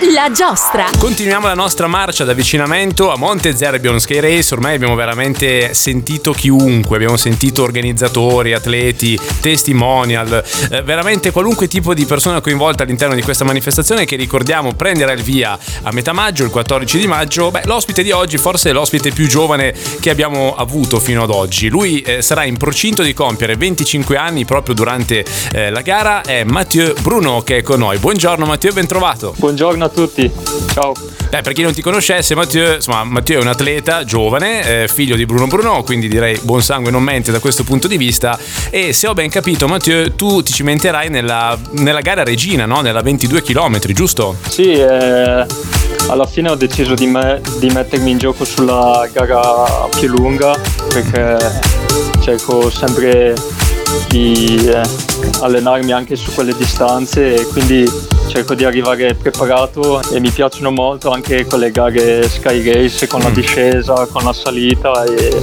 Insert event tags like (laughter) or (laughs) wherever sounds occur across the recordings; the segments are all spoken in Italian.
La giostra. Continuiamo la nostra marcia d'avvicinamento a Monte Zerbion Sky Race. Ormai abbiamo veramente sentito chiunque, abbiamo sentito organizzatori, atleti, testimonial, eh, veramente qualunque tipo di persona coinvolta all'interno di questa manifestazione che ricordiamo prenderà il via a metà maggio, il 14 di maggio. Beh, l'ospite di oggi forse è l'ospite più giovane che abbiamo avuto fino ad oggi. Lui eh, sarà in procinto di compiere 25 anni proprio durante eh, la gara. È Mathieu Bruno che è con noi. Buongiorno Mathieu, ben trovato. Buongiorno a tutti, ciao. Beh, per chi non ti conoscesse, Matteo, insomma, Matteo è un atleta giovane, eh, figlio di Bruno Bruno, quindi direi buon sangue non mente da questo punto di vista. E se ho ben capito, Matteo, tu ti cimenterai nella, nella gara regina, no? nella 22 km, giusto? Sì, eh, alla fine ho deciso di, me- di mettermi in gioco sulla gara più lunga perché cerco sempre di eh, allenarmi anche su quelle distanze e quindi cerco di arrivare preparato e mi piacciono molto anche quelle gare Sky Race con la mm. discesa, con la salita e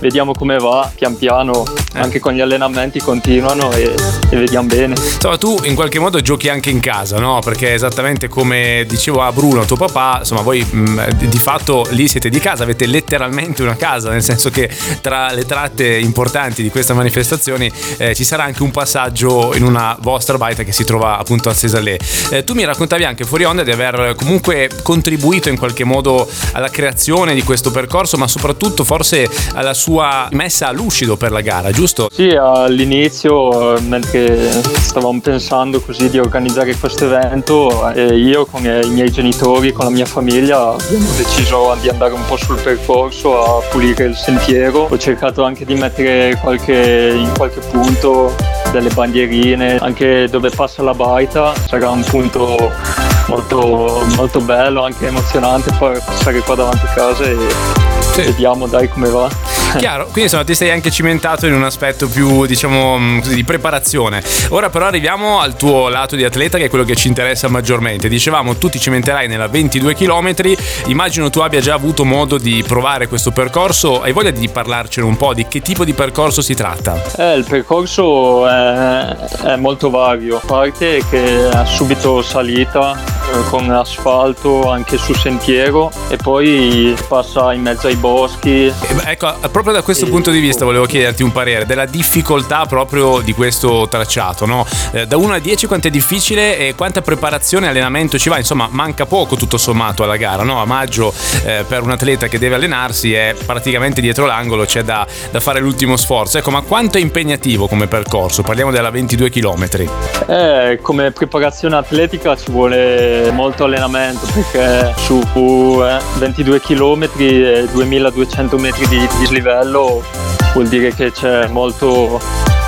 vediamo come va pian piano. Anche con gli allenamenti continuano e, e, vediamo bene insomma tu in qualche modo giochi anche in casa no? perché esattamente come dicevo a Bruno tuo papà insomma voi mh, mm, di fatto lì siete di casa avete letteralmente una casa nel senso che tra le tratte importanti di questa manifestazione eh, ci sarà anche un passaggio in una vostra baita che si trova appunto a Cesalè eh, tu mi raccontavi anche fuori onda di aver comunque contribuito in qualche modo alla creazione di questo percorso ma soprattutto forse alla sua messa a lucido per la gara, giusto? Sì, all'inizio, mentre stavamo pensando così di organizzare questo evento, io con i miei genitori, con la mia famiglia, abbiamo deciso di andare un po' sul percorso a pulire il sentiero. Ho cercato anche di mettere qualche, in qualche punto delle bandierine, anche dove passa la baita, sarà un punto molto, molto bello, anche emozionante poi passare qua davanti a casa e sì. vediamo dai come va. (laughs) Chiaro, quindi insomma ti sei anche cimentato in un aspetto più diciamo mm, di preparazione. Ora però arriviamo al tuo lato di atleta che è quello che ci interessa maggiormente. Dicevamo tu ti cimenterai nella 22 km, immagino tu abbia già avuto modo di provare questo percorso, hai voglia di parlarcene un po' di che tipo di percorso si tratta? Eh, il percorso è, è molto vario, a parte che è subito salita con asfalto anche su sentiero e poi passa in mezzo ai boschi. Ecco, proprio da questo e punto di vista volevo chiederti un parere della difficoltà proprio di questo tracciato, no? Eh, da 1 a 10 quanto è difficile e quanta preparazione e allenamento ci va? Insomma, manca poco tutto sommato alla gara, no? A maggio eh, per un atleta che deve allenarsi è praticamente dietro l'angolo, c'è da, da, fare l'ultimo sforzo. Ecco, ma quanto è impegnativo come percorso? Parliamo della 22 km. Eh, come preparazione atletica ci vuole molto allenamento perché su 22 km e 2200 metri di dislivello vuol dire che c'è molto,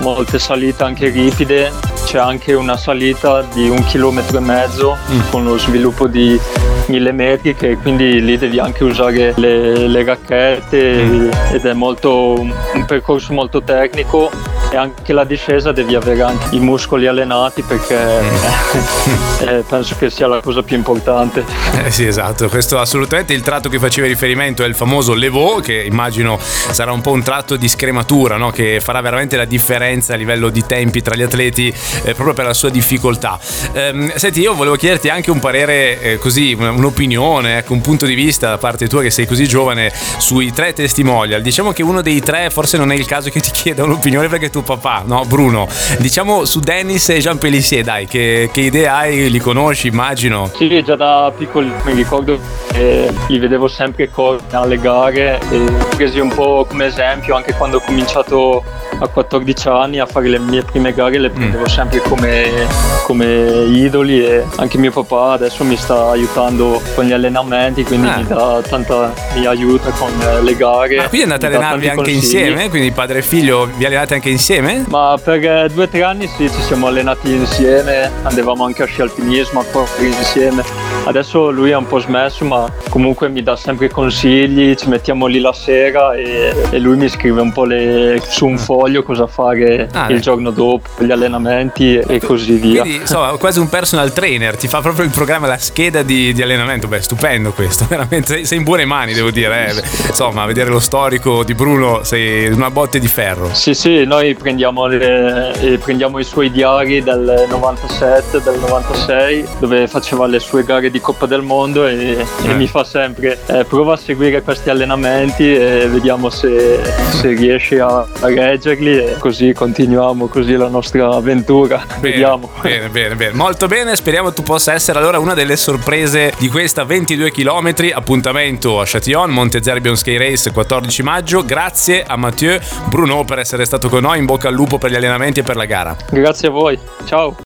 molte salite anche ripide, c'è anche una salita di un chilometro e mezzo mm. con lo sviluppo di mille metri che quindi lì devi anche usare le, le racchette mm. ed è molto, un percorso molto tecnico e anche la discesa devi avere anche i muscoli allenati perché mm. eh, penso che sia la cosa più importante. Eh sì, esatto, questo assolutamente il tratto che facevi riferimento è il famoso Levaux, che immagino sarà un po' un tratto di scrematura, no? che farà veramente la differenza a livello di tempi tra gli atleti eh, proprio per la sua difficoltà. Ehm, senti, io volevo chiederti anche un parere eh, così, un'opinione, ecco, un punto di vista da parte tua che sei così giovane sui tre testimonial. Diciamo che uno dei tre forse non è il caso che ti chieda un'opinione perché tuo papà, no? Bruno. Diciamo su Dennis e Jean Pellissier, dai, che, che idee hai? Li conosci, immagino? Sì, già da piccoli mi ricordo che li vedevo sempre correre alle gare e presi un po' come esempio anche quando ho cominciato a 14 anni a fare le mie prime gare le prendevo mm. sempre come, come, idoli e anche mio papà adesso mi sta aiutando con gli allenamenti quindi ah. mi dà tanta mi aiuta con le gare ah, quindi andate a allenarvi anche consigli. insieme quindi padre e figlio vi allenate anche insieme? ma per due o tre anni sì ci siamo allenati insieme andavamo anche a sci alpinismo a correre insieme Adesso lui ha un po' smesso, ma comunque mi dà sempre consigli, ci mettiamo lì la sera e, e lui mi scrive un po' le, su un foglio cosa fare ah, il eh. giorno dopo, gli allenamenti e così via. Quindi insomma quasi un personal trainer, ti fa proprio il programma, la scheda di, di allenamento, beh stupendo questo, (laughs) veramente sei, in buone mani devo dire, eh. insomma vedere lo storico di Bruno sei una botte di ferro. Sì sì, noi prendiamo, le, prendiamo i suoi diari del 97, del 96 dove faceva le sue gare di Coppa del Mondo e, eh. e mi fa sempre eh, prova a seguire questi allenamenti e vediamo se, se riesci a, a, reggerli e così continuiamo così la nostra avventura. Bene, vediamo. Bene, bene, bene. Molto bene, speriamo tu possa essere allora una delle sorprese di questa 22 km. Appuntamento a Châtillon, Monte Zerbion Sky Race 14 maggio. Grazie a Mathieu Bruno per essere stato con noi. In bocca al lupo per gli allenamenti e per la gara. Grazie a voi. Ciao.